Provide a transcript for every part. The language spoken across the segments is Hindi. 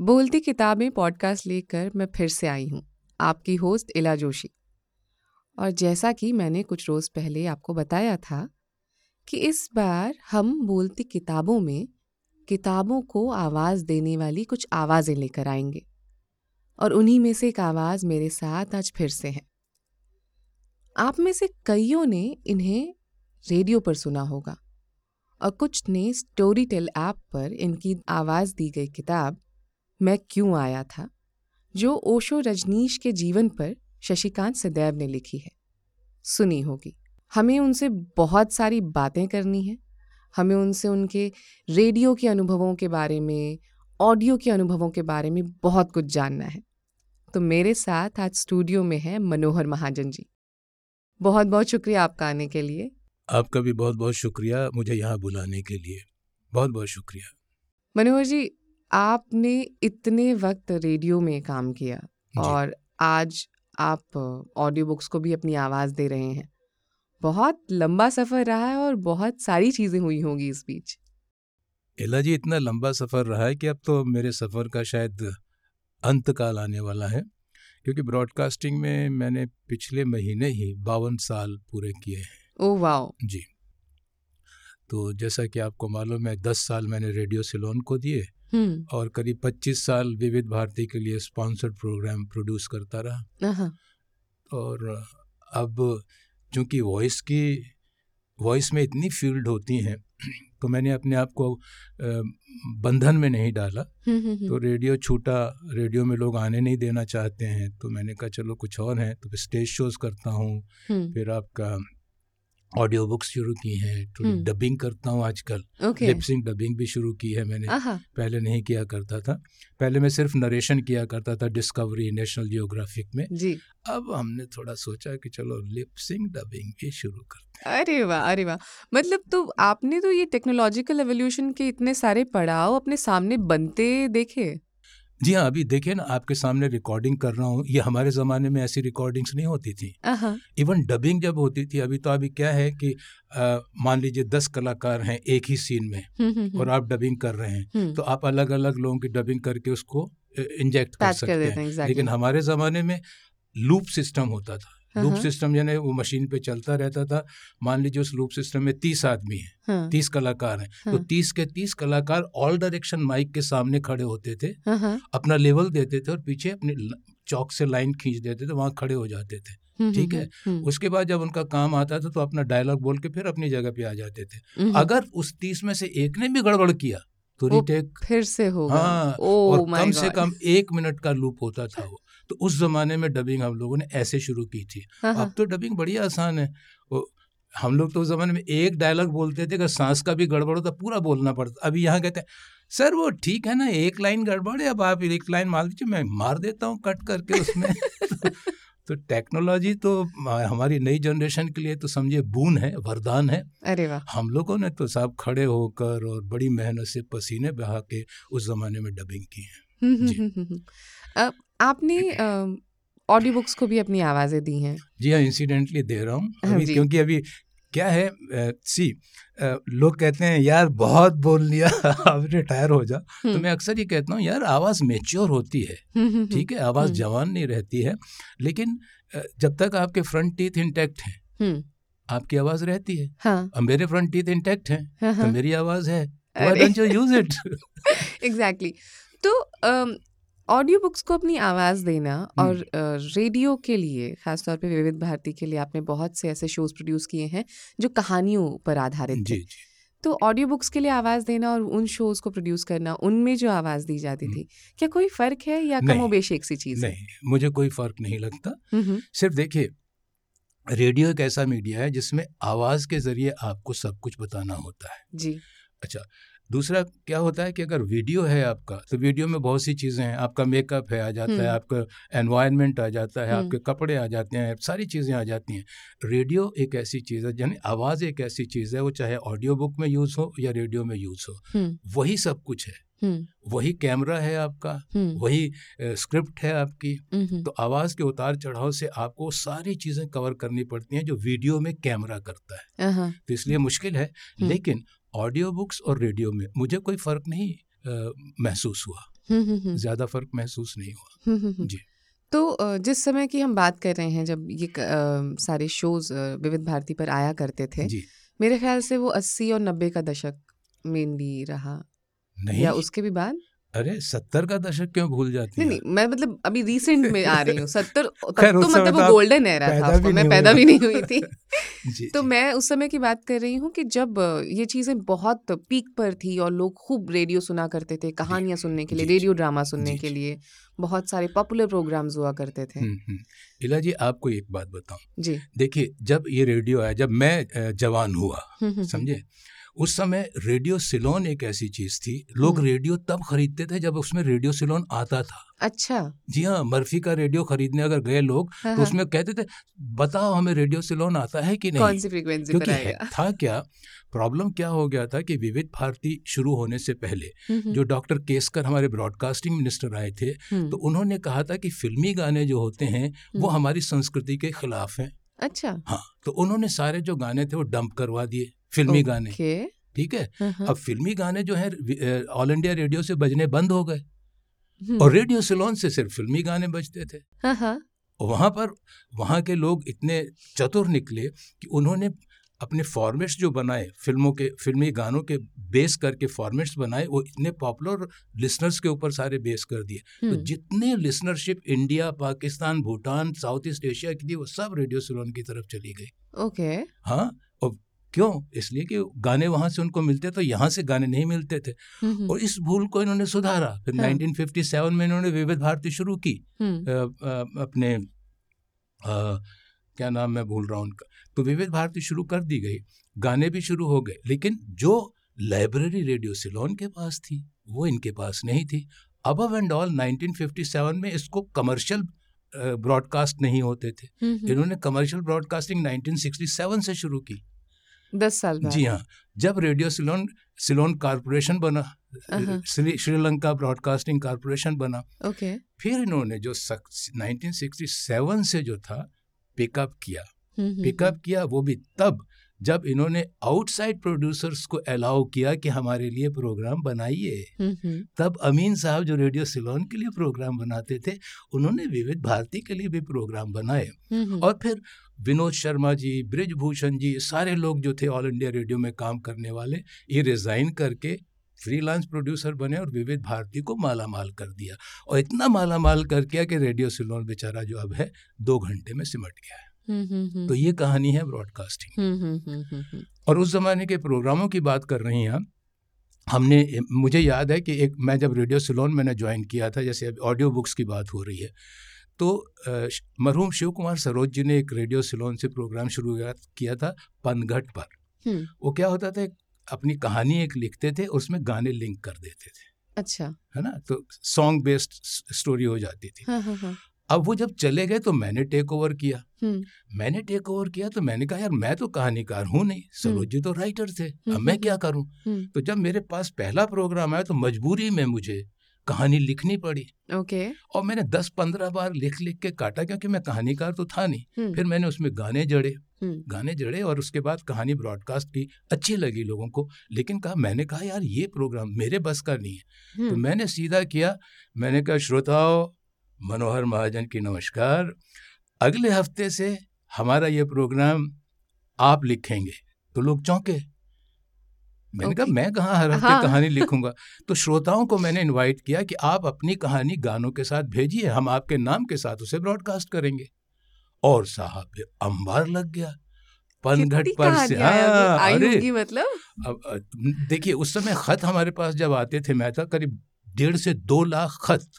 बोलती किताबें पॉडकास्ट लेकर मैं फिर से आई हूँ। आपकी होस्ट इला जोशी। और जैसा कि मैंने कुछ रोज़ पहले आपको बताया था कि इस बार हम बोलती किताबों में किताबों को आवाज़ देने वाली कुछ आवाज़ें लेकर आएँगे। और उन्हीं में से एक आवाज़ मेरे साथ आज फिर से है। आप में से कईयों ने इन्हें रेडियो पर सुना होगा। और कुछ ने स्टोरी टेल ऐप पर इनकी आवाज़ दी गई किताब मैं क्यों आया था जो ओशो रजनीश के जीवन पर शशिकांत सदैव ने लिखी है। सुनी होगी हमें उनसे बहुत सारी बातें करनी है। हमें उनसे उनके रेडियो के अनुभवों के बारे में ऑडियो के अनुभवों के बारे में बहुत कुछ जानना है। तो मेरे साथ आज स्टूडियो में है मनोहर महाजन जी। बहुत बहुत शुक्रिया आपका आने के लिए। आपका भी बहुत बहुत शुक्रिया मुझे यहाँ बुलाने के लिए। बहुत बहुत शुक्रिया। मनोहर जी आपने इतने वक्त रेडियो में काम किया और आज आप ऑडियो बुक्स को भी अपनी आवाज़ दे रहे हैं। बहुत लंबा सफ़र रहा है और बहुत सारी चीज़ें हुई होंगी इस बीच। एला जी इतना लंबा सफ़र रहा है कि अब तो मेरे सफ़र का शायद अंत काल आने वाला है क्योंकि ब्रॉडकास्टिंग में मैंने पिछले महीने ही बावन साल पूरे किए हैं। Oh wow. जी। तो जैसा कि आपको मालूम है दस साल मैंने रेडियो सिलोन को दिए और करीब 25 साल विविध भारती के लिए स्पॉन्सर्ड प्रोग्राम प्रोड्यूस करता रहा। और अब चूँकि वॉइस की वॉइस में इतनी फ़ील्ड होती हैं तो मैंने अपने आप को बंधन में नहीं डाला। हम्म, हम्म, तो रेडियो छूटा रेडियो में लोग आने नहीं देना चाहते हैं तो मैंने कहा चलो कुछ और है। तो फिर स्टेज शोज़ करता हूँ। हम्म, फिर आपका ऑडियो बुक्स शुरू की हैं थोड़ी हम्म। डबिंग करता हूँ आजकल। लिपसिंग डबिंग भी शुरू की है मैंने। पहले नहीं किया करता था। पहले मैं सिर्फ़ नरेशन किया करता था डिस्कवरी नेशनल जियोग्राफिक में। जी। अब हमने थोड़ा सोचा कि चलो लिपसिंग डबिंग भी शुरू करते अरे वाह अरे वाह। मतलब तो आपने तो ये टेक्नोलॉजिकल एवोल्यूशन के इतने सारे पड़ाव अपने सामने बनते देखे? जी हाँ अभी देखिए ना आपके सामने रिकॉर्डिंग कर रहा हूँ। ये हमारे ज़माने में ऐसी रिकॉर्डिंग्स नहीं होती थी। इवन डबिंग जब होती थी अभी तो अभी क्या है कि मान लीजिए दस कलाकार हैं एक ही सीन में हम्म, हम्म, और आप डबिंग कर रहे हैं हम्म, तो आप अलग अलग लोगों की डबिंग करके उसको इंजेक्ट कर सकते हैं। लेकिन हमारे ज़माने में लूप सिस्टम होता था। लूप हाँ। सिस्टम यानी वो मशीन पे चलता रहता था। मान लीजिए उस लूप सिस्टम में तीस आदमी हैं हाँ, तीस कलाकार हैं तो हाँ। तीस के तीस कलाकार ऑल डायरेक्शन माइक के सामने खड़े होते थे हाँ, हाँ, अपना लेवल देते थे और पीछे अपनी चौक से लाइन खींच देते थे वहाँ खड़े हो जाते थे। हम्म, ठीक है। हम्म, हम्म, उसके बाद जब उनका काम आता था तो अपना डायलॉग बोल के फिर अपनी जगह पे आ जाते थे। हम्म, अगर उस तीस में से एक ने भी गड़बड़ किया तो रिटेक फिर से होगा। हाँ, ओ और कम से कम एक मिनट का लूप होता था वो। तो उस जमाने में डबिंग हम लोगों ने ऐसे शुरू की थी। हाँ, हाँ, अब तो डबिंग बड़ी आसान है। हम लोग तो उस जमाने में एक डायलॉग बोलते थे अगर सांस का भी गड़बड़ होता पूरा बोलना पड़ता। अभी यहाँ कहते हैं सर वो ठीक है ना एक लाइन गड़बड़ है अब आप एक लाइन मार दीजिए मैं मार देता हूँ कट करके उसमें। तो टेक्नोलॉजी तो हमारी नई जनरेशन के लिए तो समझिए बून है वरदान है। अरे वाह। हम लोगों ने तो साहब खड़े होकर और बड़ी मेहनत से पसीने बहा के उस जमाने में डबिंग की है। हम्म, हम्म, हम्म। अब आपने ऑडियो बुक्स को भी अपनी आवाज़ें दी हैं। जी हाँ इंसिडेंटली दे रहा हूँ। हाँ क्योंकि अभी क्या है सी लोग कहते हैं यार बहुत बोल लिया अब रिटायर हो जा। तो हम्म, मैं अक्सर ये कहता हूँ यार आवाज़ मेच्योर होती है हम्म, हम्म, ठीक है? आवाज़। जवान नहीं रहती है। लेकिन जब तक आपके फ्रंट टीथ इंटैक्ट हैं आपकी आवाज़ रहती है। हाँ। अब मेरे फ्रंट टीथ इंटैक्ट हैं हाँ तो हाँ। मेरी आवाज़ है। एग्जैक्टली तो ऑडियो बुक्स को अपनी आवाज़ देना हम्म। और रेडियो के लिए खासतौर पे विविध भारती के लिए आपने बहुत से ऐसे शोज़ प्रोड्यूस किए हैं जो कहानियों पर आधारित जी थे जी। तो ऑडियो बुक्स के लिए आवाज़ देना और उन शोज़ को प्रोड्यूस करना उनमें जो आवाज़ दी जाती हम्म। थी क्या कोई फ़र्क है या कमोबेश एक सी चीज़ नहीं मुझे कोई फ़र्क नहीं लगता। हम्म, हम्म, सिर्फ़ देखिए रेडियो एक ऐसा मीडिया है जिसमें आवाज़ के ज़रिए आपको सब कुछ बताना होता है। जी। अच्छा दूसरा क्या होता है कि अगर वीडियो है आपका तो वीडियो में बहुत सी चीज़ें हैं। आपका मेकअप है आ जाता है हम्म। आपका एनवायरनमेंट आ जाता है हम्म। आपके कपड़े आ जाते हैं सारी चीज़ें आ जाती हैं। रेडियो एक ऐसी चीज़ है यानी आवाज़ एक ऐसी चीज़ है वो चाहे ऑडियो बुक में यूज़ हो या रेडियो में यूज़ हो। हम्म, वही सब कुछ है। वही कैमरा है आपका वही स्क्रिप्ट है आपकी। तो आवाज़ के उतार चढ़ाव से आपको सारी चीज़ें कवर करनी पड़ती हैं जो वीडियो में कैमरा करता है। तो इसलिए मुश्किल है। लेकिन ऑडियो बुक्स और रेडियो में मुझे कोई फ़र्क नहीं आ, महसूस हुआ। हम्म, हम्म, हम्म, ज़्यादा फ़र्क महसूस नहीं हुआ। जी। तो जिस समय की हम बात कर रहे हैं जब ये अ, सारे शोज़ विविध भारती पर आया करते थे जी। मेरे ख्याल से वो अस्सी और नब्बे का दशक मेनली रहा। नहीं। या उसके भी बाद? अरे सत्तर का दशक क्यों भूल जाती नहीं है? नहीं मैं मतलब अभी रिसेंट में आ रही हूँ। सत्तर तब तो मतलब वो गोल्डन एरा था course, मैं पैदा भी नहीं हुई थी। जी तो जी। मैं उस समय की बात कर रही हूँ कि जब ये चीज़ें बहुत पीक पर थी और लोग खूब रेडियो सुना करते थे कहानियाँ सुनने के लिए। रेडियो ड्रामा सुनने के लिए बहुत सारे पॉपुलर प्रोग्राम्स हुआ करते थे। हम्म, हम्म। इला जी आपको एक बात बताऊँ। जी। देखिए जब ये रेडियो आया जब मैं जवान हुआ हम्म, समझे? उस समय रेडियो सिलोन एक ऐसी चीज़ थी। लोग हम्म। रेडियो तब खरीदते थे जब उसमें रेडियो सिलोन आता था। अच्छा। जी हाँ मर्फी का रेडियो खरीदने अगर गए लोग हाँ, तो हाँ, उसमें कहते थे बताओ हमें रेडियो सिलोन आता है कि नहीं? कौन सी फ्रीक्वेंसी क्योंकि था क्या? प्रॉब्लम क्या हो गया था कि विविध भारती शुरू होने से पहले हम्म, हम्म, जो डॉक्टर केसकर हमारे ब्रॉडकास्टिंग मिनिस्टर आए थे तो उन्होंने कहा था कि फिल्मी गाने जो होते हैं वो। हमारी संस्कृति के खिलाफ हैं। अच्छा। हाँ तो उन्होंने सारे जो गाने थे वो डंप करवा दिए। फिल्मी okay. गाने। ठीक है? हाँ, हाँ, अब फिल्मी गाने जो है ऑल इंडिया रेडियो से बजने बंद हो गए। हम्म, और रेडियो सिलोन से सिर्फ़ फिल्मी गाने बजते थे। हाँ हाँ। और वहाँ पर वहाँ के लोग इतने चतुर निकले कि उन्होंने अपने फॉर्मेट्स जो बनाए फ़िल्मों के फिल्मी गानों के बेस करके फॉर्मेट्स बनाए वो इतने पॉपुलर लिसनर्स के ऊपर सारे बेस कर दिए। तो हम्म, जितने listenership India Pakistan Bhutan South East Asia की थी वो सब रेडियो सिलोन की तरफ़ चली गई। ओके। हाँ? और क्यों? इसलिए कि गाने वहाँ से उनको मिलते तो यहाँ से गाने नहीं मिलते थे। हम्म, हम्म, और इस भूल को इन्होंने सुधारा। फिर हाँ। 1957 में इन्होंने विविध भारती शुरू की। हम्म, अ, अ, अपने अ, क्या नाम मैं भूल रहा हूँ उनका। तो विविध भारती शुरू कर दी गई। गाने भी शुरू हो गए। लेकिन जो लाइब्रेरी रेडियो सिलोन के पास थी वो इनके पास नहीं थी। अब एंड ऑल 1957 में इसको कमर्शियल ब्रॉडकास्ट नहीं होते थे। हम्म, हम्म, इन्होंने कमर्शियल ब्रॉडकास्टिंग 1967 से शुरू की। दस साल बाद। जी हाँ जब रेडियो सिलोन सिलोन कारपोरेशन बना श्री श्रीलंका ब्रॉडकास्टिंग कारपोरेशन बना ओके फिर इन्होंने जो सक- 1967 से जो था पिकअप किया। हम्म, हम्म, पिकअप किया वो भी तब जब इन्होंने आउटसाइड प्रोड्यूसर्स को अलाउ किया कि हमारे लिए प्रोग्राम बनाइए हम्म, हम्म, तब अमीन साहब जो रेडियो सिलोन के लिए प्रोग्राम बनाते थे उन्होंने विविध भारती के लिए भी प्रोग्राम बनाए। हम्म, और फिर विनोद शर्मा जी ब्रिजभूषण जी सारे लोग जो थे ऑल इंडिया रेडियो में काम करने वाले ये रिजाइन करके फ्रीलांस प्रोड्यूसर बने और विविध भारती को माला माल कर दिया। और इतना माला माल कर दिया कि रेडियो सिलोन बेचारा जो अब है दो घंटे में सिमट गया है। तो ये कहानी है ब्रॉडकास्टिंग हम्म, हम्म, हम्म, हम्म, हम्म, और उस जमाने के प्रोग्रामों की बात कर रही हैं आप हमने मुझे याद है कि एक मैं जब रेडियो सिलोन मैंने ज्वाइन किया था जैसे अब ऑडियो बुक्स की बात हो रही है तो मरहूम शिव कुमार सरोज जी ने एक रेडियो सिलोन से प्रोग्राम शुरू किया- था पनघट पर। हम्म, वो क्या होता था अपनी कहानी एक लिखते थे उसमें गाने लिंक कर देते थे। अच्छा। है ना? तो सॉन्ग बेस्ड स्टोरी हो जाती थी। हाँ हाँ हाँ। अब वो जब चले गए तो मैंने टेक ओवर किया। हम्म, मैंने टेक ओवर किया तो मैंने कहा यार मैं तो कहानीकार हूँ नहीं सरोज जी तो राइटर थे अब हम्म, मैं क्या करूँ? हम्म, तो जब मेरे पास पहला प्रोग्राम आया तो मजबूरी में मुझे कहानी लिखनी पड़ी। Okay okay. और मैंने दस पंद्रह बार लिख लिख के काटा क्योंकि मैं कहानीकार तो था नहीं। हम्म, फिर मैंने उसमें गाने जड़े। हम्म, गाने जड़े और उसके बाद कहानी ब्रॉडकास्ट की अच्छी लगी लोगों को। लेकिन कहा मैंने कहा यार ये प्रोग्राम मेरे बस का नहीं है। तो हम्म, मैंने सीधा किया मैंने कहा श्रोताओं मनोहर महाजन की नमस्कार। अगले हफ़्ते से हमारा ये प्रोग्राम आप लिखेंगे तो लोग चौंके। मैंने कहा मैं कहाँ हर हफ़्ते हाँ। कहानी लिखूँगा? तो श्रोताओं को मैंने इनवाइट किया कि आप अपनी कहानी गानों के साथ भेजिए हम आपके नाम के साथ उसे ब्रॉडकास्ट करेंगे। और साहब अंबार लग गया। पनघट पर से हाँ, अरे! मतलब। अब देखिए उस समय खत हमारे पास जब आते थे मैं था करीब डेढ़ से दो लाख खत।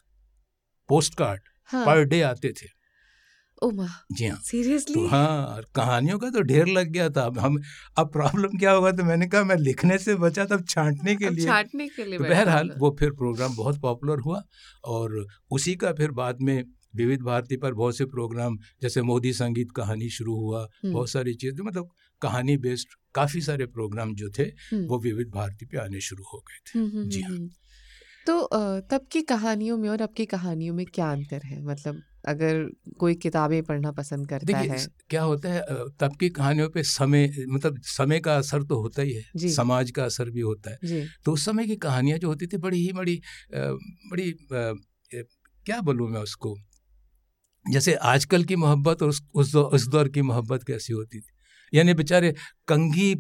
पोस्ट कार्ड हाँ। पर डे आते थे। माँ जी हाँ। सीरियसली तो हाँ कहानियों का तो ढेर लग गया था। अब हम अब प्रॉब्लम क्या होगा तो मैंने कहा मैं लिखने से बचा तब छांटने के लिए। छाटने के लिए तो बहरहाल वो फिर प्रोग्राम बहुत पॉपुलर हुआ और उसी का फिर बाद में विविध भारती पर बहुत से प्रोग्राम जैसे मोदी संगीत कहानी शुरू हुआ हम्म, बहुत सारी चीज़ें मतलब कहानी बेस्ड काफ़ी सारे प्रोग्राम जो थे हम्म, वो विविध भारती पे आने शुरू हो गए थे। हम्म, जी हाँ। तो अ, तब की कहानियों में और अब की कहानियों में क्या अंतर है? मतलब अगर कोई किताबें पढ़ना पसंद करता है देखिए क्या होता है अ, तब की कहानियों पे समय मतलब समय का असर तो होता ही जी। है समाज का असर भी होता है। जी। तो उस समय की कहानियाँ जो होती थी बड़ी ही बड़ी अ, बड़ी अ, ए, क्या बोलूँ मैं उसको? जैसे आजकल की मोहब्बत और उस उस दौ, उस दौर की मोहब्बत कैसी होती थी? यानी बेचारे कंघी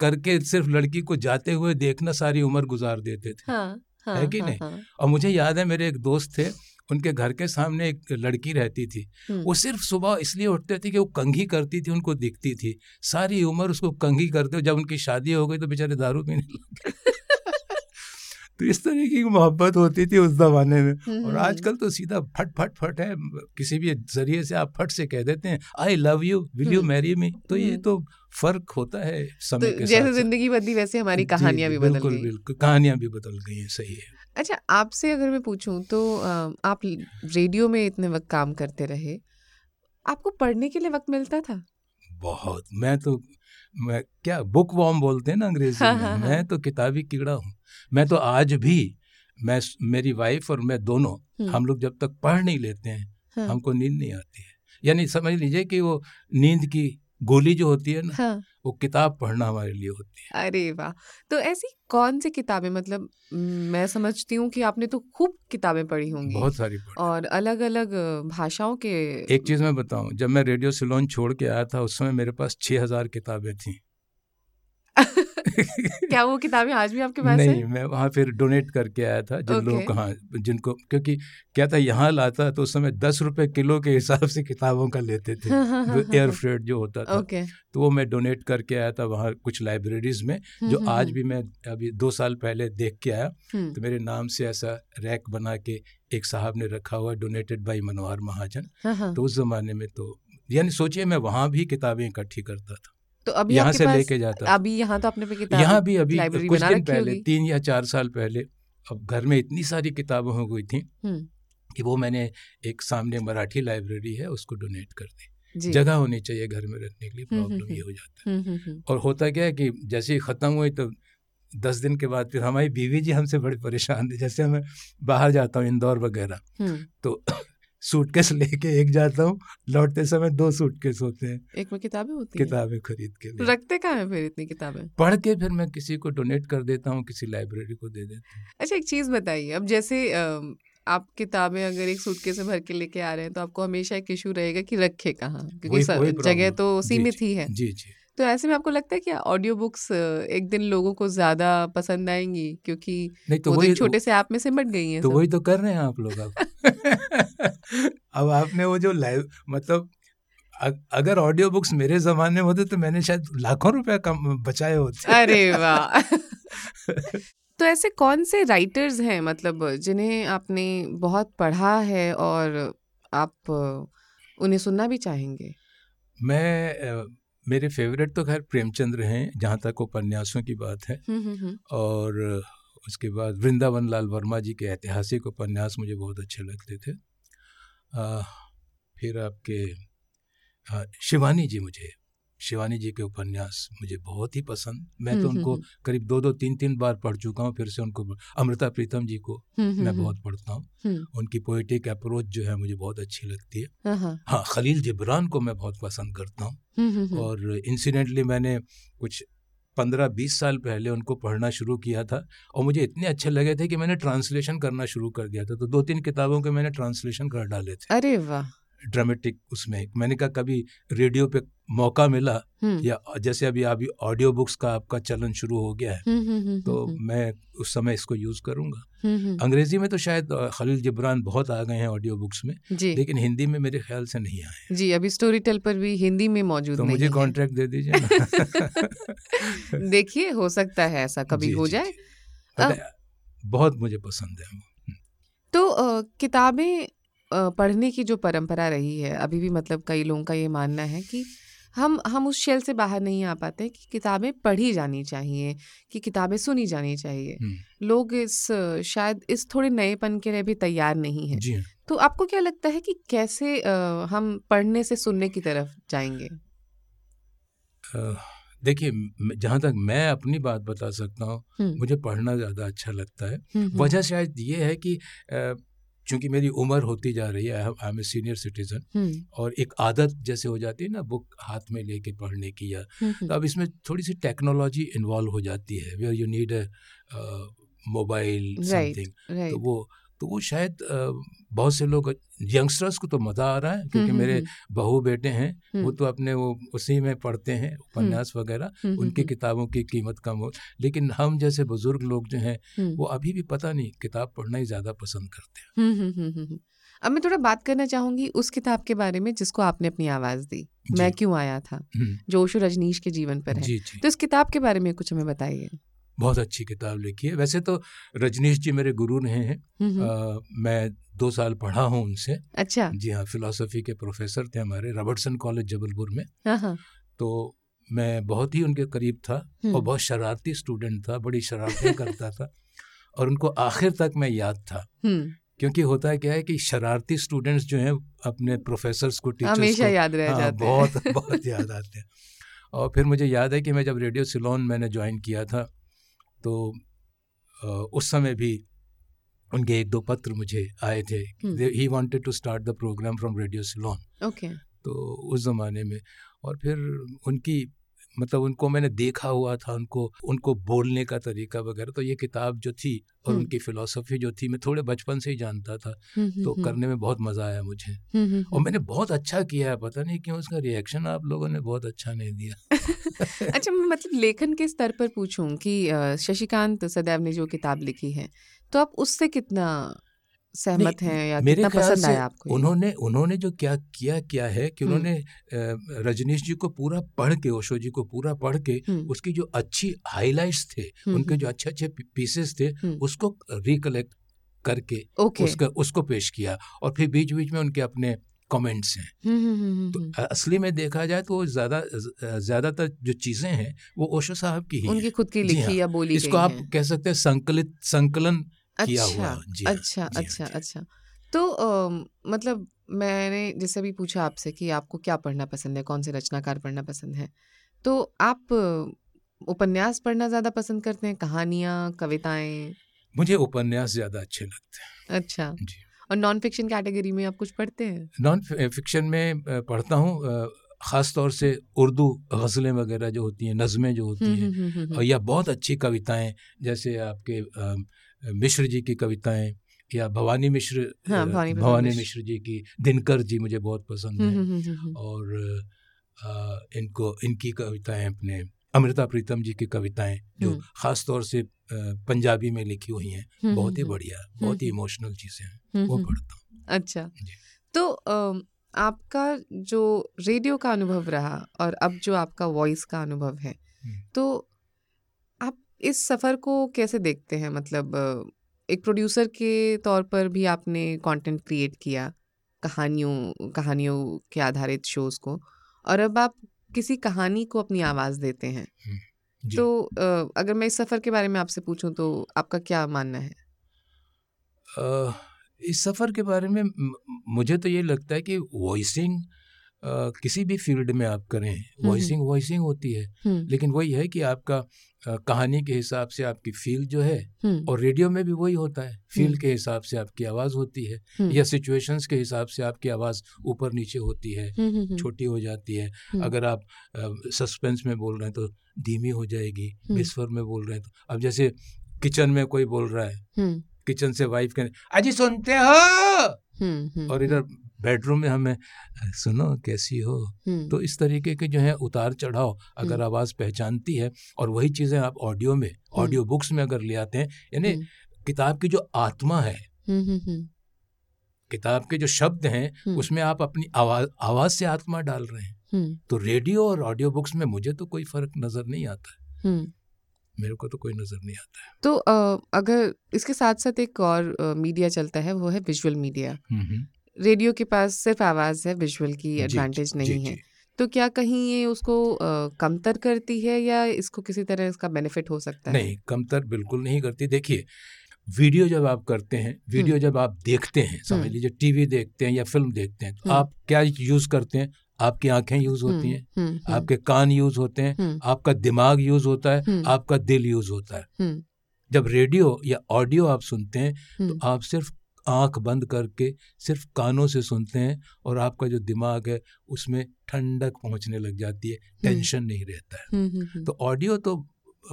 करके सिर्फ़ लड़की को जाते हुए देखना सारी उम्र गुजार देते थे। हाँ। हाँ है कि हाँ, नहीं? हाँ, और मुझे याद है मेरे एक दोस्त थे उनके घर के सामने एक लड़की रहती थी। वो सिर्फ़ सुबह इसलिए उठते थे कि वो कंघी करती थी उनको दिखती थी। सारी उम्र उसको कंघी करते जब उनकी शादी हो गई तो बेचारे दारू पीने लग तो इस तरह की मोहब्बत होती थी उस जमाने में। हम्म, और हम्म, आजकल तो सीधा फट फट फट है। किसी भी ज़रिए से आप फट से कह देते हैं I love you will you marry me तो ये हम्म। तो फ़र्क होता है समय तो के जैसे। ज़िंदगी बदली वैसे हमारी कहानियाँ भी बदल बिल्कुल गई। बिल्कुल कहानियाँ भी बदल गई हैं सही है। अच्छा आपसे अगर मैं पूछूँ तो आप रेडियो में इतने वक्त काम करते रहे आपको पढ़ने के लिए वक्त मिलता था? बहुत। मैं तो मैं क्या बुक वॉम बोलते हैं ना अंग्रेज़ी हाँ, में? हाँ, हाँ। मैं तो किताबी कीड़ा हूँ। मैं तो आज भी मैं मेरी वाइफ और मैं दोनों हम्म, हम लोग जब तक पढ़ नहीं लेते हैं हाँ, हमको नींद नहीं आती है। यानी समझ लीजिए कि वो नींद की गोली जो होती है ना हाँ। वो किताब पढ़ना हमारे लिए होती है। अरे वाह! तो ऐसी कौन सी किताबें मतलब मैं समझती हूँ कि आपने तो खूब किताबें पढ़ी होंगी बहुत सारी पढ़ी। और अलग अलग भाषाओं के एक चीज़ मैं बताऊँ जब मैं रेडियो सिलोन छोड़ के आया था उस समय मेरे पास छः हज़ार किताबें थी। क्या वो किताबें आज भी आपके पास नहीं है? मैं वहाँ फिर डोनेट करके आया था जिन लोगों ओके। को हाँ जिनको क्योंकि क्या था यहाँ लाता तो उस समय दस रुपए किलो के हिसाब से किताबों का लेते थे एयर। फ्रेट जो होता था। ओके। तो वो मैं डोनेट करके आया था वहाँ कुछ लाइब्रेरीज में जो हम्म, आज हम्म, भी मैं अभी दो साल पहले देख के आया। हम्म, तो मेरे नाम से ऐसा रैक बना के एक साहब ने रखा हुआ डोनेटेड बाई मनोहर महाजन। हाँ, हाँ। तो उस जमाने में तो यानी सोचिए मैं वहाँ भी किताबें इकट्ठी करता था। तो अभी यहाँ से लेके जाता। अभी यहाँ तो आपने पे किताब यहाँ भी अभी कुछ दिन पहले तीन या चार साल पहले अब घर में इतनी सारी किताबें हो गई थी हम्म, कि वो मैंने एक सामने मराठी लाइब्रेरी है उसको डोनेट कर दी। जगह होनी चाहिए घर में रखने के लिए हम्म, प्रॉब्लम हम्म, ये हो जाता है। हम्म, हम्म, हम्म, और होता क्या है कि जैसे ही ख़त्म हुई तो दस दिन के बाद फिर हमारी बीवी जी हमसे बड़े परेशान थे जैसे मैं बाहर जाता हूँ इंदौर वगैरह। हम्म। तो सूटकेस लेके एक जाता हूँ लौटते समय दो सूटकेस होते हैं। एक में किताबें होती किताबें खरीद के लिए रखते कहाँ हैं फिर इतनी किताबें? पढ़ के फिर मैं किसी को डोनेट कर देता हूँ किसी लाइब्रेरी को दे देता हूँ। अच्छा एक चीज़ बताइए अब जैसे आप किताबें अगर एक सूटके में भर के लेके आ रहे हैं तो आपको हमेशा एक इशू रहेगा कि रखे कहाँ? क्योंकि स- जगह तो सीमित ही है। जी जी। तो ऐसे में आपको लगता है कि ऑडियो बुक्स एक दिन लोगों को ज़्यादा पसंद आएँगी क्योंकि नहीं तो वो वही छोटे से ऐप में सिमट गई हैं तो वही तो कर रहे हैं आप लोग अब। अब आपने वो जो लाइव मतलब अगर ऑडियो बुक्स मेरे जमाने में होते तो मैंने शायद लाखों रुपए कम बचाए होते। अरे वाह। तो ऐसे कौन से राइटर्स हैं मतलब जिन्हें आपने बहुत पढ़ा है और आप उन्हें सुनना भी चाहेंगे? मैं मेरे फेवरेट तो खैर प्रेमचंद्र हैं जहाँ तक उपन्यासों की बात है। हम्म हम्म हम्म। और उसके बाद वृंदावन लाल वर्मा जी के ऐतिहासिक उपन्यास मुझे बहुत अच्छे लगते थे। अ, फिर आपके अ, शिवानी जी मुझे शिवानी जी के उपन्यास मुझे बहुत ही पसंद। मैं तो हम्म, उनको हम्म, करीब दो दो तीन तीन बार पढ़ चुका हूँ फिर से उनको अमृता प्रीतम जी को हम्म, हम्म, मैं हम्म, बहुत पढ़ता हूँ। हम्म, उनकी पोइटिक अप्रोच जो है मुझे बहुत अच्छी लगती है। हाँ, हाँ, हाँ खलील जिब्रान को मैं बहुत पसंद करता हूँ। हम्म, हम्म, हम्म, और इंसिडेंटली मैंने कुछ पंद्रह बीस साल पहले उनको पढ़ना शुरू किया था और मुझे इतने अच्छे लगे थे कि मैंने ट्रांसलेशन करना शुरू कर दिया था। तो दो तीन किताबों के मैंने ट्रांसलेशन कर डाले थे। अरे वाह! ड्रामेटिक उसमें। मैंने कहा कभी रेडियो पे मौका मिला हम्म, या जैसे अभी अभी ऑडियो बुक्स का आपका चलन शुरू हो गया है हम्म, हम्म, तो मैं उस समय इसको यूज़ करूँगा। अंग्रेज़ी में तो शायद खलील जिब्रान बहुत आ गए हैं ऑडियो बुक्स में लेकिन हिंदी में मेरे ख्याल से नहीं आए जी अभी स्टोरी टेल पर भी हिंदी में मौजूद तो मुझे कॉन्ट्रैक्ट दे दीजिए देखिए हो सकता है ऐसा कभी हो जाए। बहुत मुझे पसंद है तो किताबें अ, पढ़ने की जो परंपरा रही है अभी भी मतलब कई लोगों का ये मानना है कि हम हम उस शेल से बाहर नहीं आ पाते कि किताबें पढ़ी जानी चाहिए कि किताबें सुनी जानी चाहिए। हम्म, लोग इस अ, शायद इस थोड़े नएपन के लिए भी तैयार नहीं है। जी। हाँ तो आपको क्या लगता है कि कैसे अ, हम पढ़ने से सुनने की तरफ़ जाएँगे? अ, देखिए म- जहाँ तक मैं अपनी बात बता सकता हूँ हम्म, मुझे पढ़ना ज़्यादा अच्छा लगता है। हम्म, हम्म, वजह शायद ये है कि अ, चूँकि मेरी उम्र होती जा रही है I am a senior citizen हम्म। और एक आदत जैसे हो जाती है ना बुक हाथ में लेके पढ़ने की या हम्म तो अब इसमें थोड़ी सी टेक्नोलॉजी इन्वॉल्व हो जाती है where you need a mobile something तो वो तो वो शायद बहुत से लोग यंगस्टर्स को तो मज़ा आ रहा है क्योंकि हम्म, मेरे हम्म, बहू बेटे हैं वो हम्म, तो अपने वो उसी में पढ़ते हैं उपन्यास वगैरह हम्म, उनकी हम्म, किताबों की कीमत कम हो लेकिन हम जैसे बुज़ुर्ग लोग जो हैं हम्म, वो अभी भी पता नहीं किताब पढ़ना ही ज़्यादा पसंद करते हैं। हम्म, हम्म, हम्म, हम्म, हम्म। अब मैं थोड़ा बात करना चाहूँगी उस किताब के बारे में जिसको आपने अपनी आवाज़ दी मैं क्यों आया था? हम्म, जो ओशो रजनीश के जीवन पर है। जी जी। तो इस किताब के बारे में कुछ हमें बताइए। बहुत अच्छी किताब लिखी है। वैसे तो रजनीश जी मेरे गुरु रहे हैं। हम्म, हम्म, मैं दो साल पढ़ा हूँ उनसे। अच्छा। जी हाँ फिलोसफी के प्रोफेसर थे हमारे रॉबर्टसन कॉलेज जबलपुर में। हाँ हाँ। तो मैं बहुत ही उनके करीब था और हम्म, बहुत शरारती स्टूडेंट था बड़ी शरारतें करता था और उनको आखिर तक मैं याद था। क्योंकि होता क्या है कि शरारती स्टूडेंट्स जो हैं अपने प्रोफेसर्स को टीचर्स हमेशा याद रह हाँ, जाते हैं। बहुत बहुत याद आते हैं। और फिर मुझे याद है कि मैं जब रेडियो सिलोन मैंने ज्वाइन किया था तो उस समय भी उनके एक दो पत्र मुझे आए थे। He. Wanted to start the programme from Radio Ceylon okay तो उस ज़माने में और फिर उनकी मतलब उनको मैंने देखा हुआ था उनको उनको बोलने का तरीका वगैरह तो ये किताब जो थी और। उनकी फ़िलासफ़ी जो थी मैं थोड़े बचपन से ही जानता था तो करने में बहुत मज़ा आया मुझे। और मैंने बहुत अच्छा किया है पता नहीं क्यों उसका रिएक्शन आप लोगों ने बहुत अच्छा नहीं दिया। अच्छा मैं मतलब लेखन के स्तर पर पूछूँ कि शशिकांत सदैव ने जो किताब लिखी है तो आप उससे कितना सहमत हैं या मेरे कितना पसंद आया आपको उन्होंने उन्होंने जो क्या किया क्या है कि हम्म। उन्होंने रजनीश जी को पूरा पढ़ के ओशो जी को पूरा पढ़ के हम्म, उसकी जो अच्छी हाइलाइट्स थे हम्म, उनके जो हम्म, अच्छे अच्छे पीसेस थे हम्म, उसको रिकलेक्ट करके ओके। उसका उसको पेश किया और फिर बीच बीच में उनके अपने कमेंट्स हैं। हम्म, हम्म, हम्म, तो हम्म, असली में देखा जाए तो ज़्यादा ज़्यादातर जो चीज़ें हैं वो ओशो साहब की ही उनकी खुद की लिखी हाँ, या बोली इसको आप कह सकते हैं संकलित संकलन किया अच्छा हुआ जी हाँ, अच्छा जी हाँ, अच्छा जी। अच्छा। तो अम, मतलब मैंने जैसे भी पूछा आपसे कि आपको क्या पढ़ना पसंद है कौन से रचनाकार पढ़ना पसंद है तो आप उपन्यास पढ़ना ज़्यादा पसंद करते हैं कहानियाँ कविताएँ? मुझे उपन्यास ज़्यादा अच्छे लगते अच्छा हैं जी। और नॉन फिक्शन कैटेगरी में आप कुछ पढ़ते हैं? नॉन फिक्शन में पढ़ता हूँ ख़ास तौर से उर्दू गज़लें वगैरह जो होती हैं नज़में जो होती हम्म, हैं हम्म, हम्म, और या बहुत अच्छी कविताएँ जैसे आपके मिश्र जी की कविताएँ या भवानी मिश्र हाँ, भवानी भवानी मिश्र। मिश्र जी की दिनकर जी मुझे बहुत पसंद हम्म, है। हम्म, हम्म, और अ, इनको इनकी कविताएँ अपने अमृता प्रीतम जी की कविताएँ जो। ख़ास तौर से पंजाबी में लिखी हुई हैं बहुत ही बढ़िया बहुत ही इमोशनल चीज़ें हैं वो पढ़ता हूँ। अच्छा। तो आपका जो रेडियो का अनुभव रहा और अब जो आपका वॉइस का अनुभव है। तो इस सफ़र को कैसे देखते हैं? मतलब एक प्रोड्यूसर के तौर पर भी आपने कंटेंट क्रिएट किया कहानियों कहानियों के आधारित शोज़ को और अब आप किसी कहानी को अपनी आवाज़ देते हैं। तो अगर मैं इस सफ़र के बारे में आपसे पूछूँ तो आपका क्या मानना है? अ, इस सफ़र के बारे में मुझे तो ये लगता है कि वॉइसिंग किसी भी फ़ील्ड में आप करें वॉइसिंग वॉइसिंग होती है। हम्म। लेकिन वही है कि आपका कहानी के हिसाब से आपकी फील जो है हम्म। और रेडियो में भी वही होता है। फील हम्म। के हिसाब से आपकी आवाज़ होती है हम्म, या सिचुएशंस के हिसाब से आपकी आवाज़ ऊपर नीचे होती है हम्म, हम्म, हम्म, छोटी हो जाती है। हम्म, अगर आप सस्पेंस में बोल रहे हैं तो धीमी हो जाएगी हम्म। विस्फर में बोल रहे हैं तो। अब जैसे किचन में कोई बोल रहा है हम्म, किचन से वाइफ कहने अजी सुनते हो? हम्म, हम्म, और इधर बेडरूम में हमें सुनो कैसी हो। हम्म, तो इस तरीके के जो है उतार चढ़ाव अगर हम्म। आवाज़ पहचानती है और वही चीज़ें आप ऑडियो में ऑडियो बुक्स में अगर ले आते हैं यानी हम्म, किताब की जो आत्मा है हम्म, हम्म, हम्म, किताब के जो शब्द हैं हम्म, उसमें आप अपनी आवाज़ आवाज़ से आत्मा डाल रहे हैं। हम्म, तो रेडियो और ऑडियो बुक्स में मुझे तो कोई फ़र्क नज़र नहीं आता। हम्म। मेरे को तो कोई नज़र नहीं आता है तो अ, अगर इसके साथ साथ एक और अ, मीडिया चलता है वो है विजुअल मीडिया हम्म, हम्म। रेडियो के पास सिर्फ़ आवाज़ है विजुअल की एडवांटेज नहीं जी, है जी। तो क्या कहीं ये उसको कमतर करती है या इसको किसी तरह इसका बेनिफिट हो सकता है नहीं कमतर बिल्कुल नहीं करती देखिए वीडियो जब आप करते हैं वीडियो जब आप देखते हैं समझ हम्म। लीजिए टीवी देखते हैं या फ़िल्म देखते हैं तो हम्म। आप क्या यूज़ करते हैं आपकी आँखें यूज़ होती हैं हम्म, हम्म, हम्म, आपके कान यूज़ होते हैं हम्म, आपका दिमाग यूज़ होता है हम्म। आपका दिल यूज़ होता है। हम्म, जब रेडियो या ऑडियो आप सुनते हैं तो हम्म, आप सिर्फ़ आँख बंद करके सिर्फ़ कानों से सुनते हैं और आपका जो दिमाग है उसमें ठंडक पहुँचने लग जाती है टेंशन नहीं रहता है। हम्म, हम्म, हम्म, तो ऑडियो तो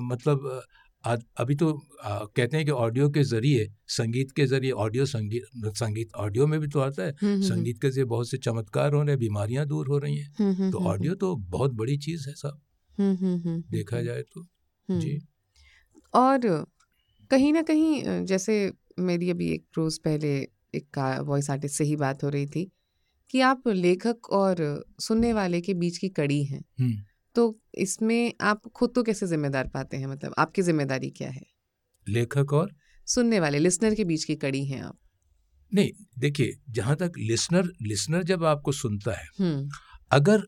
मतलब अभी तो आ, कहते हैं कि ऑडियो के ज़रिए संगीत के ज़रिए ऑडियो संगीत संगीत ऑडियो में भी तो आता है हम्म, हम्म, संगीत के ज़रिए बहुत से चमत्कार हो रहे हैं बीमारियाँ दूर हो रही हैं। हम्म, हम्म, तो हम्म, ऑडियो तो बहुत बड़ी चीज़ है साहब हम्म, हम्म, हम्म, देखा हम्म, जाए तो। हम्म। जी। और कहीं ना कहीं जैसे मेरी अभी एक रोज़ पहले एक वॉइस आर्टिस्ट से ही बात हो रही थी कि आप लेखक और सुनने वाले के बीच की कड़ी हैं। हम्म। तो इसमें आप खुद तो कैसे जिम्मेदार पाते हैं? मतलब आपकी ज़िम्मेदारी क्या है? लेखक और? सुनने वाले लिसनर के बीच की कड़ी हैं आप। नहीं देखिए जहाँ तक लिसनर लिसनर जब आपको सुनता है हम्म। अगर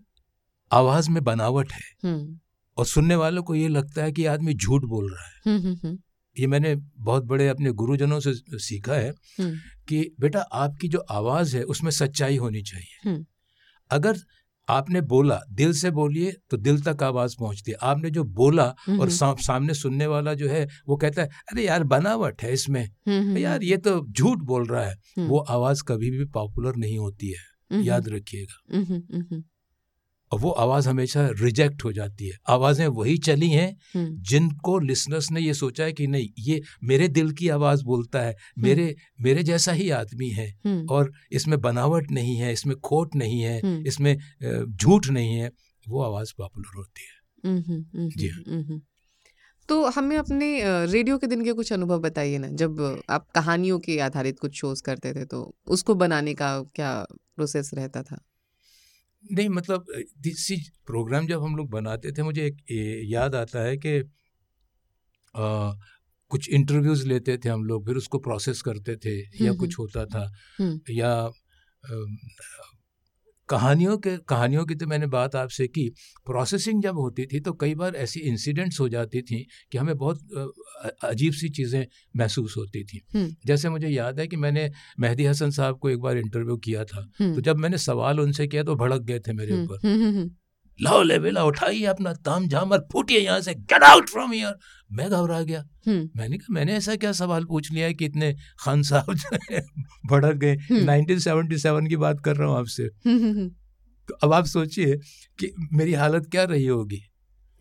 आवाज़ में बनावट है हम्म। और सुनने वालों को ये लगता है कि आदमी झूठ बोल रहा है। हम्म ये मैंने बहुत बड़े अपने गुरुजनों से सीखा है कि बेटा आपकी जो आवाज़ है उसमें सच्चाई होनी चाहिए। अगर आपने बोला दिल से बोलिए तो दिल तक आवाज़ पहुँचती है। आपने जो बोला और हम्म, सा, सामने सुनने वाला जो है वो कहता है अरे यार बनावट है इसमें। हम्म, हम्म, यार ये तो झूठ बोल रहा है। हम्म, वो आवाज़ कभी भी पॉपुलर नहीं होती है। हम्म, याद रखिएगा। हम्म, हम्म, हम्म, और वो आवाज़ हमेशा रिजेक्ट हो जाती है। आवाज़ें वही चली हैं हम्म, जिनको लिसनर्स ने ये सोचा है कि नहीं ये मेरे दिल की आवाज़ बोलता है मेरे मेरे जैसा ही आदमी है हम्म, और इसमें बनावट नहीं है इसमें खोट नहीं है हम्म। इसमें झूठ नहीं है वो आवाज़ पॉपुलर होती है। हम्म, हम्म, हम्म, जी हाँ। हम्म, हम्म। तो हमें अपने रेडियो के दिन के कुछ अनुभव बताइए ना। जब आप कहानियों के आधारित कुछ शोज़ करते थे तो उसको बनाने का क्या प्रोसेस रहता था? नहीं मतलब इसी प्रोग्राम जब हम लोग बनाते थे मुझे एक याद आता है कि आ, कुछ इंटरव्यूज़ लेते थे हम लोग फिर उसको प्रोसेस करते थे या हम्म, कुछ होता था हम्म, या कहानियों के कहानियों की तो मैंने बात आपसे की प्रोसेसिंग जब होती थी तो कई बार ऐसी इंसिडेंट्स हो जाती थी कि हमें बहुत अजीब सी चीज़ें महसूस होती थी। जैसे मुझे याद है कि मैंने मेहदी हसन साहब को एक बार इंटरव्यू किया था। तो जब मैंने सवाल उनसे किया तो भड़क गए थे मेरे ऊपर। लाओ लेवेला उठाइए अपना ताम झाम और फूटिए यहाँ से। गेट आउट फ्रॉम हियर मैं घबरा गया। हम्म, मैंने कहा मैंने ऐसा क्या सवाल पूछ लिया है कि इतने खान साहब जो भड़क गए। हम्म। 1977 की बात कर रहा हूँ आपसे। हम्म, हम्म, तो अब आप सोचिए कि मेरी हालत क्या रही होगी।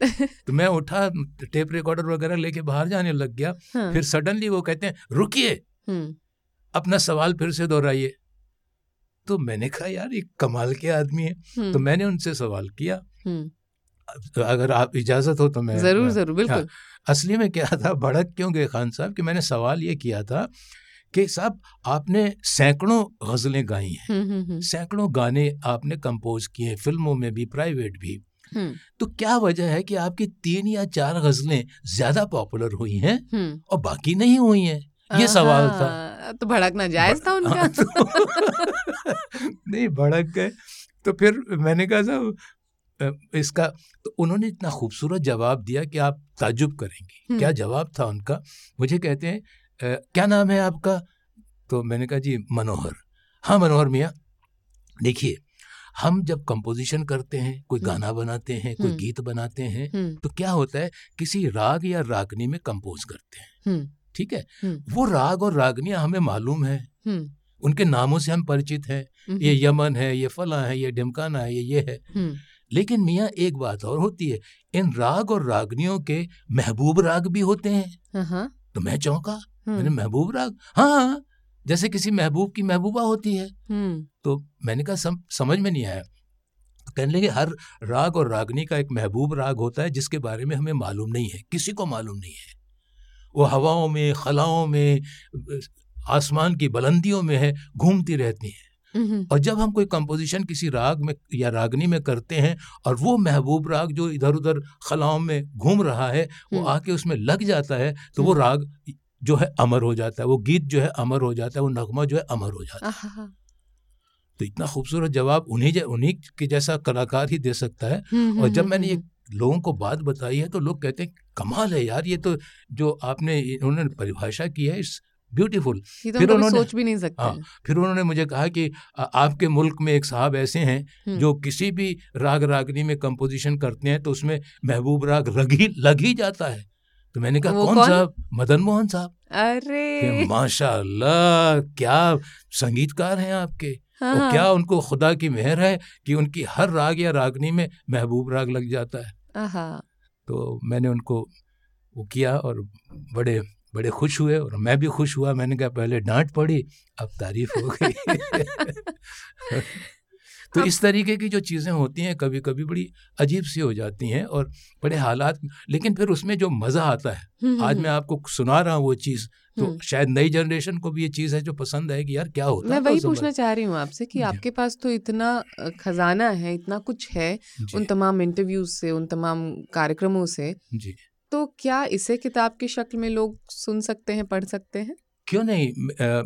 तो मैं उठा टेप रिकॉर्डर वगैरह लेके बाहर जाने लग गया। हाँ, फिर सडनली वो कहते हैं रुकिए। हम्म, अपना सवाल फिर से दोहराइए। तो मैंने कहा यार ये कमाल के आदमी है। हम्म, तो मैंने उनसे सवाल किया। हम्म, अगर आप इजाज़त हो तो मैं ज़रूर मैं- ज़रूर बिल्कुल। असली में क्या था भड़क क्यों गए खान साहब कि मैंने सवाल ये किया था कि साहब आपने सैकड़ों गजलें गाई हैं। हम्म, हम्म, हम्म, सैकड़ों गाने आपने कंपोज किए हैं फ़िल्मों में भी प्राइवेट भी। हम्म, तो क्या वजह है कि आपकी तीन या चार गजलें ज़्यादा पॉपुलर हुई हैं हम्म। और बाकी नहीं हुई हैं? ये सवाल था। तो भड़कना जायज़ था उनका। हाँ, तो- नहीं भड़क गए। तो फिर मैंने कहा साहब इसका तो उन्होंने इतना खूबसूरत जवाब दिया कि आप ताजुब करेंगे। हम्म। क्या जवाब था उनका? मुझे कहते हैं "अ, क्या नाम है आपका? तो मैंने कहा जी मनोहर। हाँ मनोहर मियाँ। देखिए हम जब कंपोजिशन करते हैं कोई हम्म। गाना बनाते हैं कोई हम्म। गीत बनाते हैं तो क्या होता है किसी राग या रागनी में कंपोज करते हैं। ठीक है? हम्म, वो राग और रागनियाँ हमें मालूम है। हम्म, उनके नामों से हम परिचित हैं। हम्म, ये यमन है ये फला है ये ढिमकाना है ये ये है। लेकिन मियाँ एक बात और होती है इन राग और रागनियों के महबूब राग भी होते हैं। हाँ, हाँ, तो मैं चौंका मैंने महबूब राग हाँ जैसे किसी महबूब की महबूबा होती है। तो मैंने कहा सम, समझ में नहीं आया। कहने लगे हर राग और रागनी का एक महबूब राग होता है जिसके बारे में हमें मालूम नहीं है किसी को मालूम नहीं है। वो हवाओं में खलाओं में आसमान की बुलंदियों में है घूमती रहती हैं। हम्म, और जब हम कोई कंपोजिशन किसी राग में या रागनी में करते हैं और वो महबूब राग जो इधर उधर खलाओं में घूम रहा है वो हम्म। आके उसमें लग जाता है तो वो राग जो है अमर हो जाता है वो गीत जो है अमर हो जाता है वो नगमा जो है अमर हो जाता है। तो इतना खूबसूरत जवाब उन्हीं उन्हीं के जैसा कलाकार ही दे सकता है। हम्म, और जब हम्म, मैंने ये हम्म, लोगों को बात बताई है तो लोग कहते हैं कमाल है यार ये तो जो आपने उन्होंने परिभाषा की है इट्स ब्यूटीफुल। तो फिर उन्होंने- सोच भी नहीं सकते। हाँ, फिर उन्होंने मुझे कहा कि आ- आपके मुल्क में एक साहब ऐसे हैं जो किसी भी राग रागनी में कंपोजिशन करते हैं तो उसमें महबूब राग लग ही लग ही जाता है। तो मैंने कहा कौन कौन? साहब? मदन मोहन साहब। अरे! माशाल्लाह क्या संगीतकार हैं आपके। और हाँ, क्या उनको खुदा की मेहर है कि उनकी हर राग या रागनी में महबूब राग लग जाता है? तो मैंने उनको वो किया और बड़े बड़े खुश हुए और मैं भी खुश हुआ। मैंने कहा पहले डांट पड़ी अब तारीफ़ हो गई। तो इस तरीके की जो चीज़ें होती हैं कभी कभी बड़ी अजीब सी हो जाती हैं और बड़े हालात लेकिन फिर उसमें जो मज़ा आता है आज मैं आपको सुना रहा हूँ वो चीज़ तो। शायद नई जनरेशन को भी ये चीज़ है जो पसंद है कि यार क्या होता मैं वही पूछना चाह रही हूँ आपसे कि आपके पास तो इतना खजाना है इतना कुछ है उन तमाम इंटरव्यूज़ से उन तमाम कार्यक्रमों से जी। तो क्या इसे किताब की शक्ल में लोग सुन सकते हैं पढ़ सकते हैं? क्यों नहीं?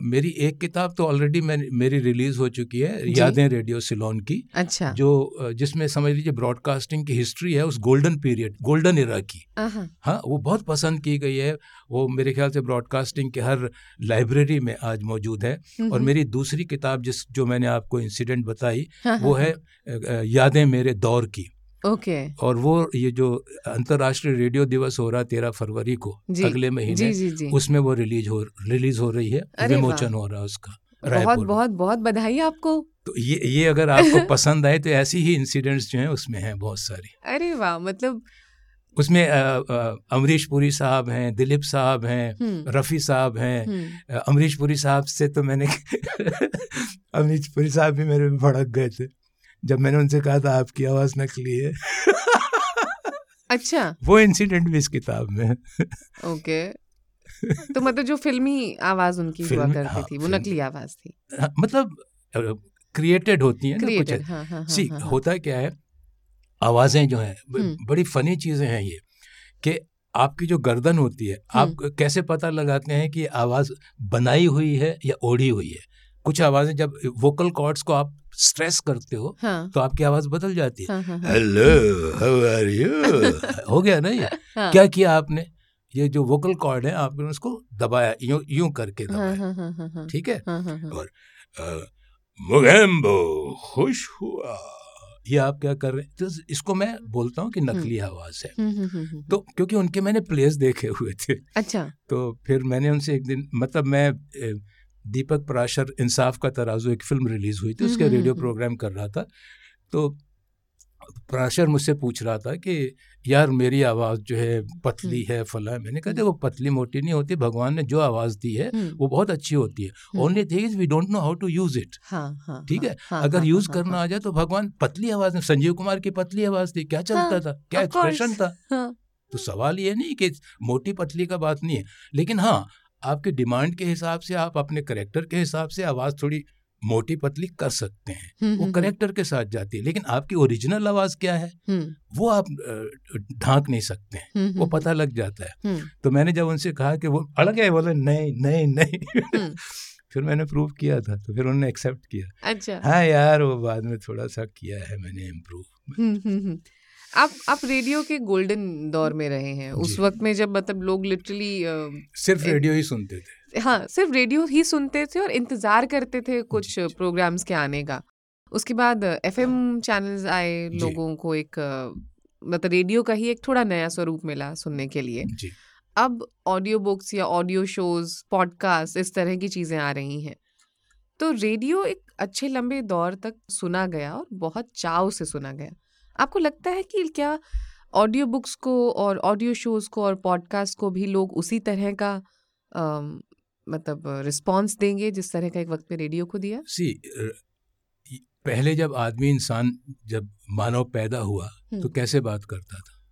मेरी एक किताब तो ऑलरेडी मेरी रिलीज़ हो चुकी है यादें रेडियो सिलोन की अच्छा। जो जिसमें समझ लीजिए ब्रॉडकास्टिंग की हिस्ट्री है उस गोल्डन पीरियड गोल्डन इरा की। हाँ वो बहुत पसंद की गई है। वो मेरे ख्याल से ब्रॉडकास्टिंग के हर लाइब्रेरी में आज मौजूद है। हम्म, और हम्म, मेरी दूसरी किताब जिस जो मैंने आपको इंसिडेंट बताई हाँ, वो हाँ, है यादें मेरे दौर की। ओके। okay. और वो ये जो अंतर्राष्ट्रीय रेडियो दिवस हो रहा है तेरह फरवरी को अगले महीने उसमें वो रिलीज़ हो रिलीज़ हो रही है विमोचन हो रहा है उसका बहुत बहुत बहुत बधाई आपको। तो ये ये अगर आपको पसंद आए तो ऐसी ही इंसिडेंट्स जो हैं उसमें हैं बहुत सारी। अरे वाह मतलब उसमें अमरीश पुरी साहब हैं दिलीप साहब हैं हम्म, रफ़ी साहब हैं हम्म, अमरीश पुरी साहब से तो मैंने अमरीश पुरी साहब भी मेरे में भड़क गए थे। जब मैंने उनसे कहा था आपकी आवाज़ नकली है। अच्छा। वो इंसिडेंट भी इस किताब में ओके। तो मतलब जो फिल्मी आवाज़ उनकी हुआ करती हाँ, थी वो नकली आवाज़ थी। हाँ, मतलब क्रिएटेड होती हैं ना कुछ। हाँ हाँ सी हाँ, हाँ, होता क्या है आवाज़ें जो हैं हम्म। बड़ी फनी चीज़ें हैं ये कि आपकी जो गर्दन होती है हम्म। आप कैसे पता लगाते हैं कि आवाज़ बनाई हुई है या ओढ़ी हुई है? कुछ आवाज़ें जब वोकल कॉर्ड्स को आप स्ट्रेस करते हो हाँ। तो आपकी आवाज़ बदल जाती है। हेलो हाउ आर यू हो गया ना ये? हाँ, क्या किया आपने? ये जो वोकल कॉर्ड है आपने उसको दबाया यूँ यूँ करके हाँ दबाया। हाँ हाँ हाँ हाँ। ठीक है? हाँ हाँ हाँ। और मुगेम्बो खुश हुआ। ये आप क्या कर रहे हैं? तो इसको मैं बोलता हूँ कि नकली आवाज़ है। हम्म, हम्म, हम्म, हम्म, तो क्योंकि उनके मैंने प्लेस देखे हुए थे। अच्छा। तो फिर मैंने उनसे एक दिन मतलब मैं अ, दीपक पराशर इंसाफ का तराजू एक फ़िल्म रिलीज़ हुई थी हम्म, उसके हम्म, रेडियो हम्म। प्रोग्राम कर रहा था। तो पराशर मुझसे पूछ रहा था कि यार मेरी आवाज़ जो है पतली है फला है? मैंने कहा। देखो पतली मोटी नहीं होती भगवान ने जो आवाज़ दी है वो बहुत अच्छी होती है। Only thing is we don't know how to use it हाँ हाँ ठीक हाँ, है? हाँ, अगर हाँ, यूज़ हाँ, करना हाँ, आ जाए तो भगवान पतली आवाज़ में संजीव कुमार की पतली आवाज़ थी क्या चलता हाँ, था? क्या एक्सप्रेशन था? तो सवाल ये नहीं कि मोटी पतली का बात नहीं है लेकिन हाँ आपके डिमांड के हिसाब से आप अपने करेक्टर के हिसाब से आवाज़ थोड़ी मोटी पतली कर सकते हैं। हम्म, वो हम्म, करेक्टर के साथ जाती है लेकिन आपकी ओरिजिनल आवाज़ क्या है? हम्म, वो आप ढांक नहीं सकते हैं। हम्म, वो हम्म, पता लग जाता है। हम्म, तो मैंने जब उनसे कहा कि वो अड़ गए बोले नहीं नहीं नहीं। हम्म। फिर मैंने प्रूव किया था तो फिर उन्होंने एक्सेप्ट किया। अच्छा। हाँ यार वो बाद में थोड़ा सा किया है मैंने इम्प्रूव। हम्म, हम्म, हम्म। आप आप रेडियो के गोल्डन दौर में रहे हैं। उस वक्त में जब मतलब लोग लिटरली सिर्फ़ रेडियो ही सुनते थे। हाँ सिर्फ़ रेडियो ही सुनते थे और इंतज़ार करते थे कुछ। प्रोग्राम्स के आने का। उसके बाद एफएम चैनल्स आए लोगों को एक मतलब रेडियो का ही एक थोड़ा नया स्वरूप मिला सुनने के लिए। जी। अब ऑडियो बुक्स या ऑडियो शोज़ पॉडकास्ट इस तरह की चीज़ें आ रही हैं। तो रेडियो एक अच्छे लंबे दौर तक सुना गया और बहुत चाव से सुना गया। आपको लगता है कि क्या ऑडियो बुक्स को और ऑडियो शोज़ को और पॉडकास्ट को भी लोग उसी तरह का अम, मतलब रिस्पांस देंगे जिस तरह का एक वक्त में रेडियो को दिया सी पहले जब आदमी इंसान जब मानव पैदा हुआ तो। कैसे बात करता था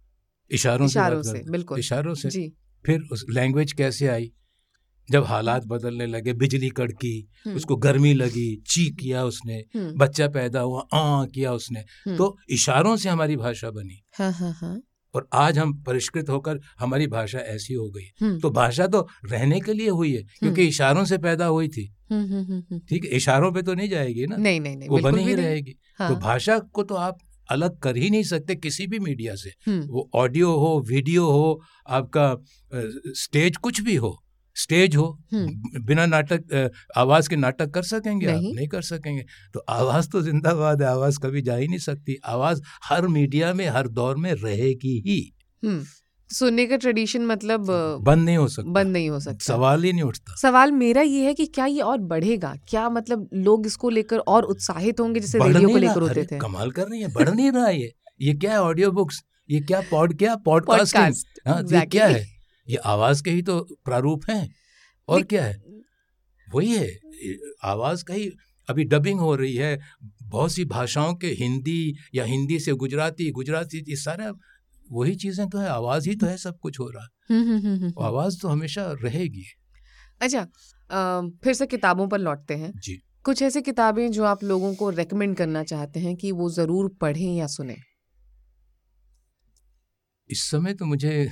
इशारों से इशारों बात से, करता था। बिल्कुल। इशारों से जी फिर उस लैंग्वेज कैसे आई जब हालात बदलने लगे बिजली कड़की हम्म, उसको गर्मी लगी ची किया उसने हम्म, बच्चा पैदा हुआ आ किया उसने। हम्म। तो इशारों से हमारी भाषा बनी। हाँ हाँ हाँ। और आज हम परिष्कृत होकर हमारी भाषा ऐसी हो गई। तो भाषा तो रहने के लिए हुई है क्योंकि इशारों से पैदा हुई थी। ठीक है इशारों पे तो नहीं जाएगी ना? नहीं नहीं नहीं वो बनी ही रहेगी। हाँ, तो भाषा को तो आप अलग कर ही नहीं सकते किसी भी मीडिया से। वो ऑडियो हो वीडियो हो आपका स्टेज कुछ भी हो। स्टेज हो हम्म। बिना नाटक आवाज़ के नाटक कर सकेंगे नहीं। आप? नहीं। कर सकेंगे। तो आवाज़ तो जिंदाबाद है आवाज़ कभी जा ही नहीं सकती। आवाज़ हर मीडिया में हर दौर में रहेगी ही। हम्म, सुनने का ट्रेडिशन मतलब बंद नहीं हो सकता। बंद नहीं हो सकता। सवाल ही नहीं उठता। सवाल मेरा ये है कि क्या ये और बढ़ेगा? क्या मतलब लोग इसको लेकर और उत्साहित होंगे जैसे रेडियो को लेकर होते थे? कमाल कर रही है बढ़ नहीं रहा ये। ये क्या है ऑडियो बुक्स ये क्या पॉड क्या पॉडकास्ट ये क्या है? ये आवाज़ के ही तो प्रारूप हैं। और क्या है? वही है आवाज़ का ही अभी डबिंग हो रही है। बहुत सी भाषाओं के हिंदी या हिंदी से गुजराती गुजराती ये सारा वही चीज़ें तो है आवाज़ ही तो है सब कुछ हो रहा। है हम्म, हम्म, हम्म, आवाज़ तो हमेशा रहेगी। अच्छा फिर से किताबों पर लौटते हैं। जी। कुछ ऐसी किताबें जो आप लोगों को रेकमेंड करना चाहते हैं कि वो ज़रूर पढ़ें या सुने? इस समय तो मुझे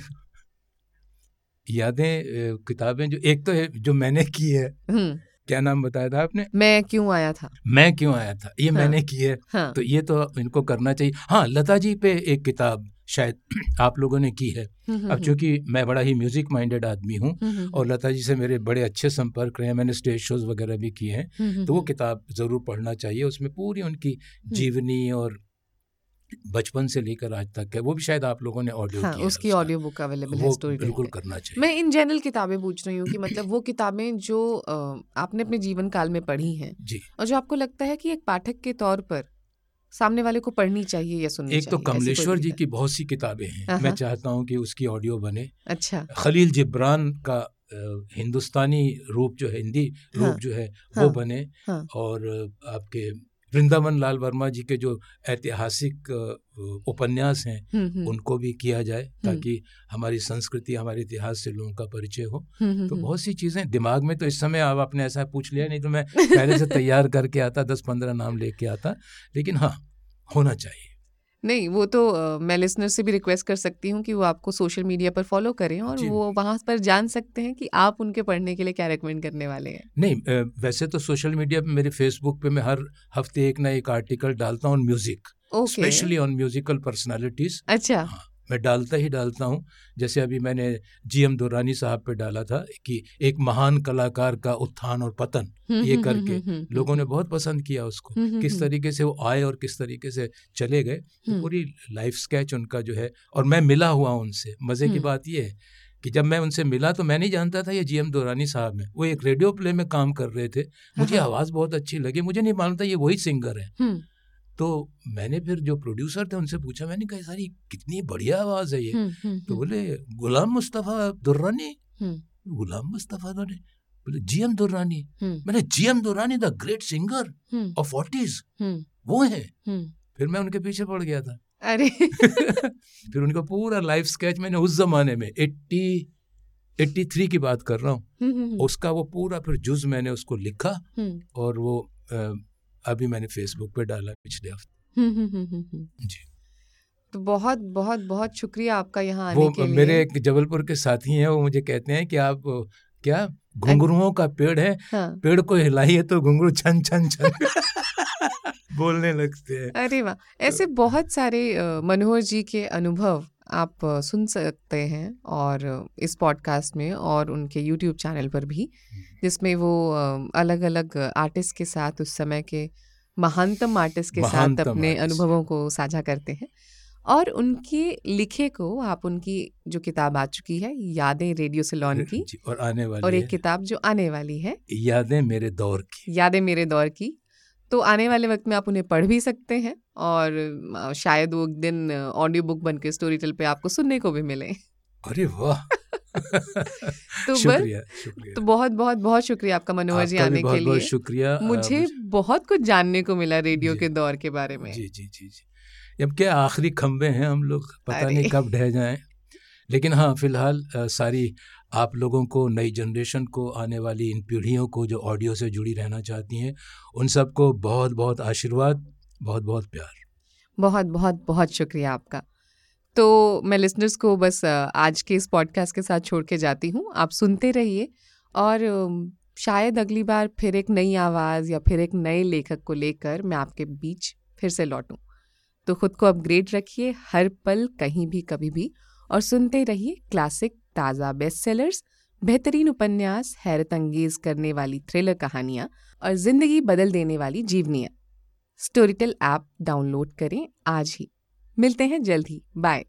यादें किताबें जो एक तो है जो मैंने की है। हम्म, क्या नाम बताया था आपने? मैं क्यों आया था? मैं क्यों आया था? ये हाँ। मैंने की है। हाँ। तो ये तो इनको करना चाहिए। हाँ लता जी पे एक किताब शायद आप लोगों ने की है। हम्म, हम्म, अब चूँकि मैं बड़ा ही म्यूज़िक माइंडेड आदमी हूँ और लता जी से मेरे बड़े अच्छे संपर्क रहे हैं मैंने स्टेज शोज़ वगैरह भी किए हैं तो वो किताब ज़रूर पढ़ना चाहिए। उसमें पूरी उनकी जीवनी और बचपन से लेकर आज तक है वो भी शायद आप लोगों ने ऑडियो हाँ उसकी ऑडियो बुक अवेलेबल है स्टोरी बिल्कुल करना चाहिए। मैं इन जनरल किताबें पूछ रही हूँ कि मतलब वो किताबें जो आपने अपने जीवन काल में पढ़ी हैं जी। और जो आपको लगता है कि एक पाठक के तौर पर सामने वाले को पढ़नी चाहिए या सुननी एक तो कमलेश्वर जी की बहुत सी किताबें हैं हाँ, मैं हाँ। चाहता हूँ कि उसकी ऑडियो बने। अच्छा। खलील जिब्रान का हिंदुस्तानी रूप जो है हिंदी रूप हाँ, जो है वो बने। और आपके वृंदावन लाल वर्मा जी के जो ऐतिहासिक उपन्यास हैं हम्म, हम्म, उनको भी किया जाए ताकि हमारी संस्कृति हमारे इतिहास से लोगों का परिचय हो। हम्म, हम्म, तो हम्म। बहुत सी चीज़ें दिमाग में तो इस समय अब आपने ऐसा पूछ लिया नहीं तो मैं पहले से तैयार करके आता दस पंद्रह नाम लेके आता लेकिन हाँ होना चाहिए। नहीं वो तो अ, मैं लिसनर से भी रिक्वेस्ट कर सकती हूँ कि वो आपको सोशल मीडिया पर फॉलो करें और जी। वो वहाँ पर जान सकते हैं कि आप उनके पढ़ने के लिए क्या रिकमेंड करने वाले हैं। नहीं अ, वैसे तो सोशल मीडिया पे मेरे फेसबुक पे मैं हर हफ़्ते एक ना एक आर्टिकल डालता हूँ music okay specially on musical personalities अच्छा। हाँ। मैं डालता ही डालता हूँ। जैसे अभी मैंने जी एम दुरानी साहब पे डाला था कि एक महान कलाकार का उत्थान और पतन हम्म, ये हम्म, करके हम्म, लोगों ने बहुत पसंद किया उसको। किस तरीके से वो आए और किस तरीके से चले गए तो पूरी लाइफ स्केच उनका जो है और मैं मिला हुआ उनसे। मज़े की। बात ये है कि जब मैं उनसे मिला तो मैं नहीं जानता था ये जीएम दोरानी साहब हैं। वो एक रेडियो प्ले में काम कर रहे थे। मुझे हाँ। आवाज़ बहुत अच्छी लगी। मुझे नहीं मालूम था ये वही सिंगर है। तो मैंने फिर जो प्रोड्यूसर थे उनसे पूछा मैंने कहा सारी कितनी बढ़िया आवाज़ है ये। हम्म, हम्म, तो हम्म, बोले गुलाम मुस्तफ़ा दुर्रानी। हम्म, गुलाम मुस्तफ़ा दुर्रानी? बोले जीएम दुर्रानी। हम्म, मैंने GM Durrani the great singer hmm, of forties. हम्म, वो हैं। हम्म। फिर मैं उनके पीछे पड़ गया था। अरे। फिर उनका पूरा लाइफ स्केच मैंने उस जमाने में एट्टी एट्टी थ्री की बात कर रहा हूँ। हम्म, हम्म, उसका वो पूरा फिर जुज मैंने उसको लिखा हम्म, और वो अभी मैंने फेसबुक पे डाला पिछले हफ़्ते। हम्म, हम्म, हम्म। जी। तो बहुत बहुत बहुत शुक्रिया आपका यहाँ आने वो के लिए। मेरे एक जबलपुर के साथी हैं वो मुझे कहते हैं कि आप क्या? घुंघरुओं का पेड़ है हाँ। पेड़ को हिलाइए तो घुंघरू छन छन छन। बोलने लगते हैं। अरे वाह! ऐसे बहुत सारे मनोहर जी के अनुभव आप सुन सकते हैं और इस पॉडकास्ट में और उनके यूट्यूब चैनल पर भी जिसमें वो अलग अलग आर्टिस्ट के साथ उस समय के महानतम आर्टिस्ट के साथ अपने अनुभवों को साझा करते हैं। और उनके लिखे को आप उनकी जो किताब आ चुकी है यादें रेडियो सिलोन की और आने वाली और एक किताब जो आने वाली है। यादें मेरे दौर की। यादें मेरे दौर की तो आने वाले वक्त में आप उन्हें पढ़ भी सकते हैं और शायद वो एक दिन ऑडियो बुक बन के स्टोरी टेल पे आपको सुनने को भी मिले। अरे वाह! तो शुक्रिया शुक्रिया। तो बहुत बहुत बहुत शुक्रिया आपका मनोहर जी आने बहुत के बहुत लिए। शुक्रिया। मुझे मुझे- बहुत कुछ जानने को मिला रेडियो के दौर के बारे में। जी जी जी जी। अब क्या आखिरी खंबे हैं हम लोग? पता नहीं कब ढह जाएँ। लेकिन हाँ फ़िलहाल सारी आप लोगों को, नई जनरेशन को, आने वाली इन पीढ़ियों को जो ऑडियो से जुड़ी रहना चाहती हैं, उन सबको बहुत बहुत आशीर्वाद बहुत बहुत प्यार। बहुत बहुत बहुत शुक्रिया आपका। तो मैं लिसनर्स को बस आज के इस पॉडकास्ट के साथ छोड़ के जाती हूँ। आप सुनते रहिए और शायद अगली बार फिर एक नई आवाज़ या फिर एक नए लेखक को लेकर मैं आपके बीच फिर से लौटूं। तो खुद को अपग्रेड रखिए, हर पल कहीं भी, कभी भी और सुनते रहिए क्लासिक ताज़ा बेस्ट सेलर्स बेहतरीन उपन्यास हैरत अंगेज करने वाली थ्रिलर कहानियाँ और ज़िंदगी बदल देने वाली जीवनियाँ। स्टोरीटेल ऐप डाउनलोड करें आज ही। मिलते हैं जल्द ही। बाय